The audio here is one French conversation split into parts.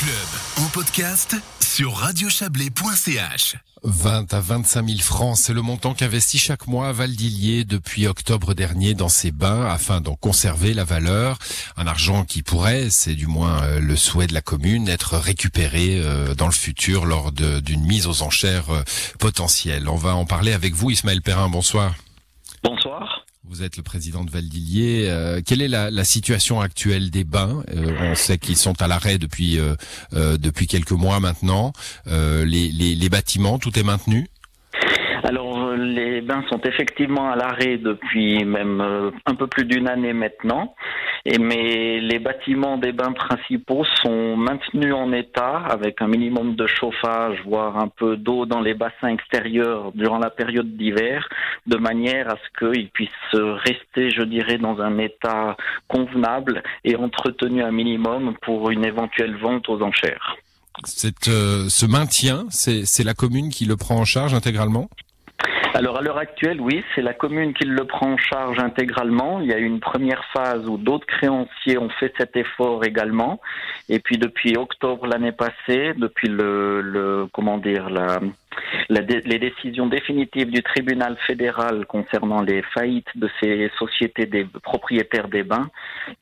club en podcast sur radiochablais.ch. 20 à 25 000 francs, c'est le montant qu'investit chaque mois Valdillier depuis octobre dernier dans ses bains afin d'en conserver la valeur. Un argent qui pourrait, c'est du moins euh, le souhait de la commune, être récupéré euh, dans le futur lors d'une mise aux enchères euh, potentielle. On va en parler avec vous, Ismaël Perrin. Bonsoir. Vous êtes le président de Valdillier. Euh, quelle est la, situation actuelle des bains? Euh, On sait qu'ils sont à l'arrêt depuis euh, depuis quelques mois maintenant. Les, bâtiments, tout est maintenu? Alors les bains sont effectivement à l'arrêt depuis même un peu plus d'une année maintenant. Et mais les bâtiments des bains principaux sont maintenus en état avec un minimum de chauffage, voire un peu d'eau dans les bassins extérieurs durant la période d'hiver, de manière à ce qu'ils puissent rester, je dirais, dans un état convenable et entretenu un minimum pour une éventuelle vente aux enchères. Cette, euh, ce maintien, c'est la commune qui le prend en charge intégralement? Alors à l'heure actuelle, oui, c'est la commune qui le prend en charge intégralement. Il y a eu une première phase où d'autres créanciers ont fait cet effort également. Et puis depuis octobre l'année passée, depuis le, le comment dire la, les décisions définitives du tribunal fédéral concernant les faillites de ces sociétés des propriétaires des bains,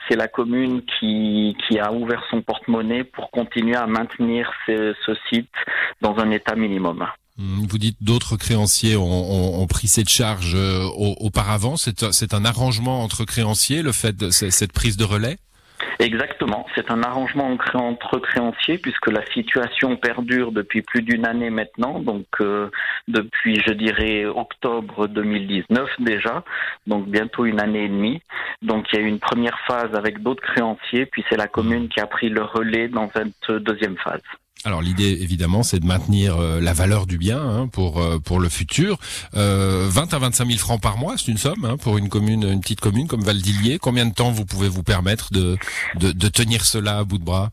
c'est la commune qui, qui a ouvert son porte-monnaie pour continuer à maintenir ce, ce site dans un état minimum. Hum, vous dites d'autres créanciers ont, pris cette charge euh, auparavant. C'est un arrangement entre créanciers, le fait de cette prise de relais? Exactement, c'est un arrangement entre créanciers puisque la situation perdure depuis plus d'une année maintenant, donc euh, depuis je dirais octobre 2019 déjà, donc bientôt une année et demie. Donc il y a eu une première phase avec d'autres créanciers, puis c'est la commune qui a pris le relais dans cette deuxième phase. Alors l'idée évidemment c'est de maintenir euh, la valeur du bien hein, pour euh, pour le futur. Euh, 20 à 25 000 francs par mois, c'est une somme hein, pour une commune, une petite commune comme Valdillier. Combien de temps vous pouvez vous permettre de de, de tenir cela à bout de bras?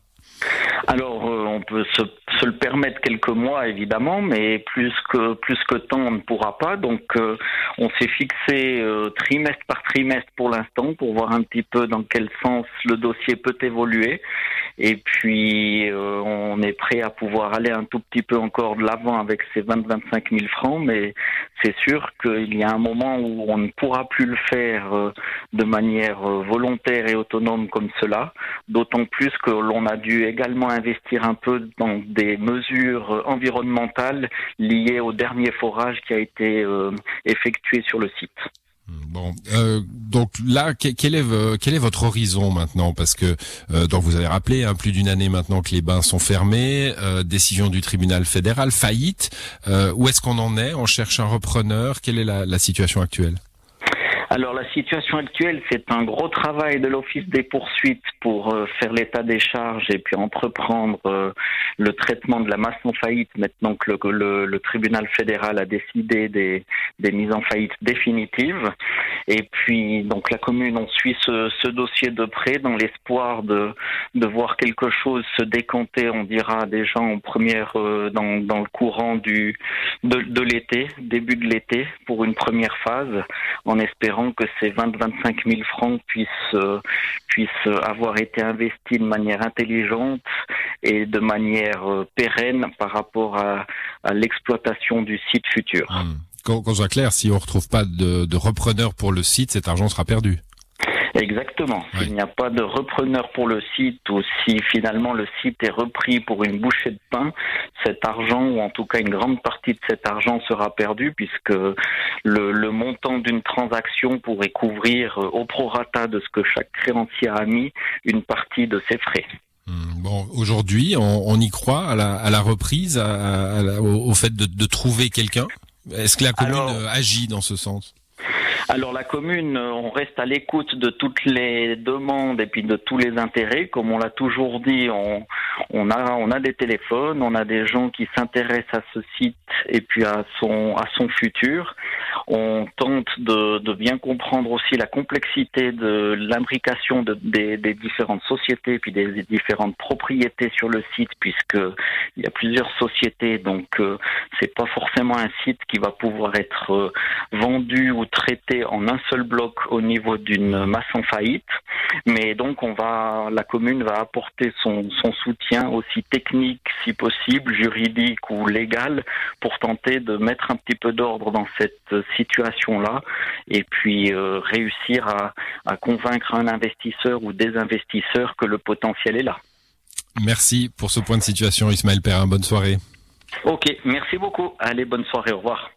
Alors euh, on peut se, se, le permettre quelques mois évidemment, mais plus que plus que temps on ne pourra pas. Donc on s'est fixé trimestre par trimestre pour l'instant pour voir un petit peu dans quel sens le dossier peut évoluer. Et puis, euh, on est prêt à pouvoir aller un tout petit peu encore de l'avant avec ces 20-25 000 francs, mais c'est sûr qu'il y a un moment où on ne pourra plus le faire euh, de manière euh, volontaire et autonome comme cela, d'autant plus que l'on a dû également investir un peu dans des mesures environnementales liées au dernier forage qui a été effectué sur le site. Bon, euh, donc là, quel est quel est votre horizon maintenant? Parce que euh, donc vous avez rappelé, hein, plus d'une année maintenant que les bains sont fermés, euh, décision du tribunal fédéral, faillite. Euh, où est-ce qu'on en est? On cherche un repreneur? Quelle est la, la situation actuelle? Alors la situation actuelle, c'est un gros travail de l'Office des poursuites pour euh, faire l'état des charges et puis entreprendre euh, le traitement de la masse en faillite maintenant que le, le, tribunal fédéral a décidé des, des, mises en faillite définitives. Et puis donc la commune, on suit ce, ce dossier de près dans l'espoir de, de voir quelque chose se décanter, on dira déjà en première euh, dans, dans le courant du de, de l'été, début de l'été, pour une première phase, en espérant que ces 20-25 000 francs puissent, euh, puissent avoir été investis de manière intelligente et de manière euh, pérenne par rapport à, l'exploitation du site futur. Mmh. Qu'on soit clair, si on ne retrouve pas de, de repreneur pour le site, cet argent sera perdu. Exactement. S'il n'y a pas de repreneur pour le site ou si finalement le site est repris pour une bouchée de pain, cet argent ou en tout cas une grande partie de cet argent sera perdu puisque le, le montant d'une transaction pourrait couvrir euh, au prorata de ce que chaque créancier a mis une partie de ses frais. Hmm, bon, aujourd'hui, on, on, y croit à la, à la reprise, à, au, fait de, de trouver quelqu'un? Est-ce que la commune agit dans ce sens? Alors la commune, euh, on reste à l'écoute de toutes les demandes et puis de tous les intérêts. Comme on l'a toujours dit, on, on, a, on a des téléphones, on a des gens qui s'intéressent à ce site et puis à son, à son futur. On tente de, de bien comprendre aussi la complexité de l'imbrication de, des, des, différentes sociétés puis des, différentes propriétés sur le site puisque il y a plusieurs sociétés donc euh, c'est pas forcément un site qui va pouvoir être euh, vendu ou traité en un seul bloc au niveau d'une masse en faillite. Mais donc on va la commune va apporter son, son soutien aussi technique si possible juridique ou légal pour tenter de mettre un petit peu d'ordre dans cette situation-là et puis euh, réussir à, à convaincre un investisseur ou des investisseurs que le potentiel est là. Merci pour ce point de situation, Ismaël Perrin. Bonne soirée. Ok, merci beaucoup. Allez, bonne soirée, au revoir.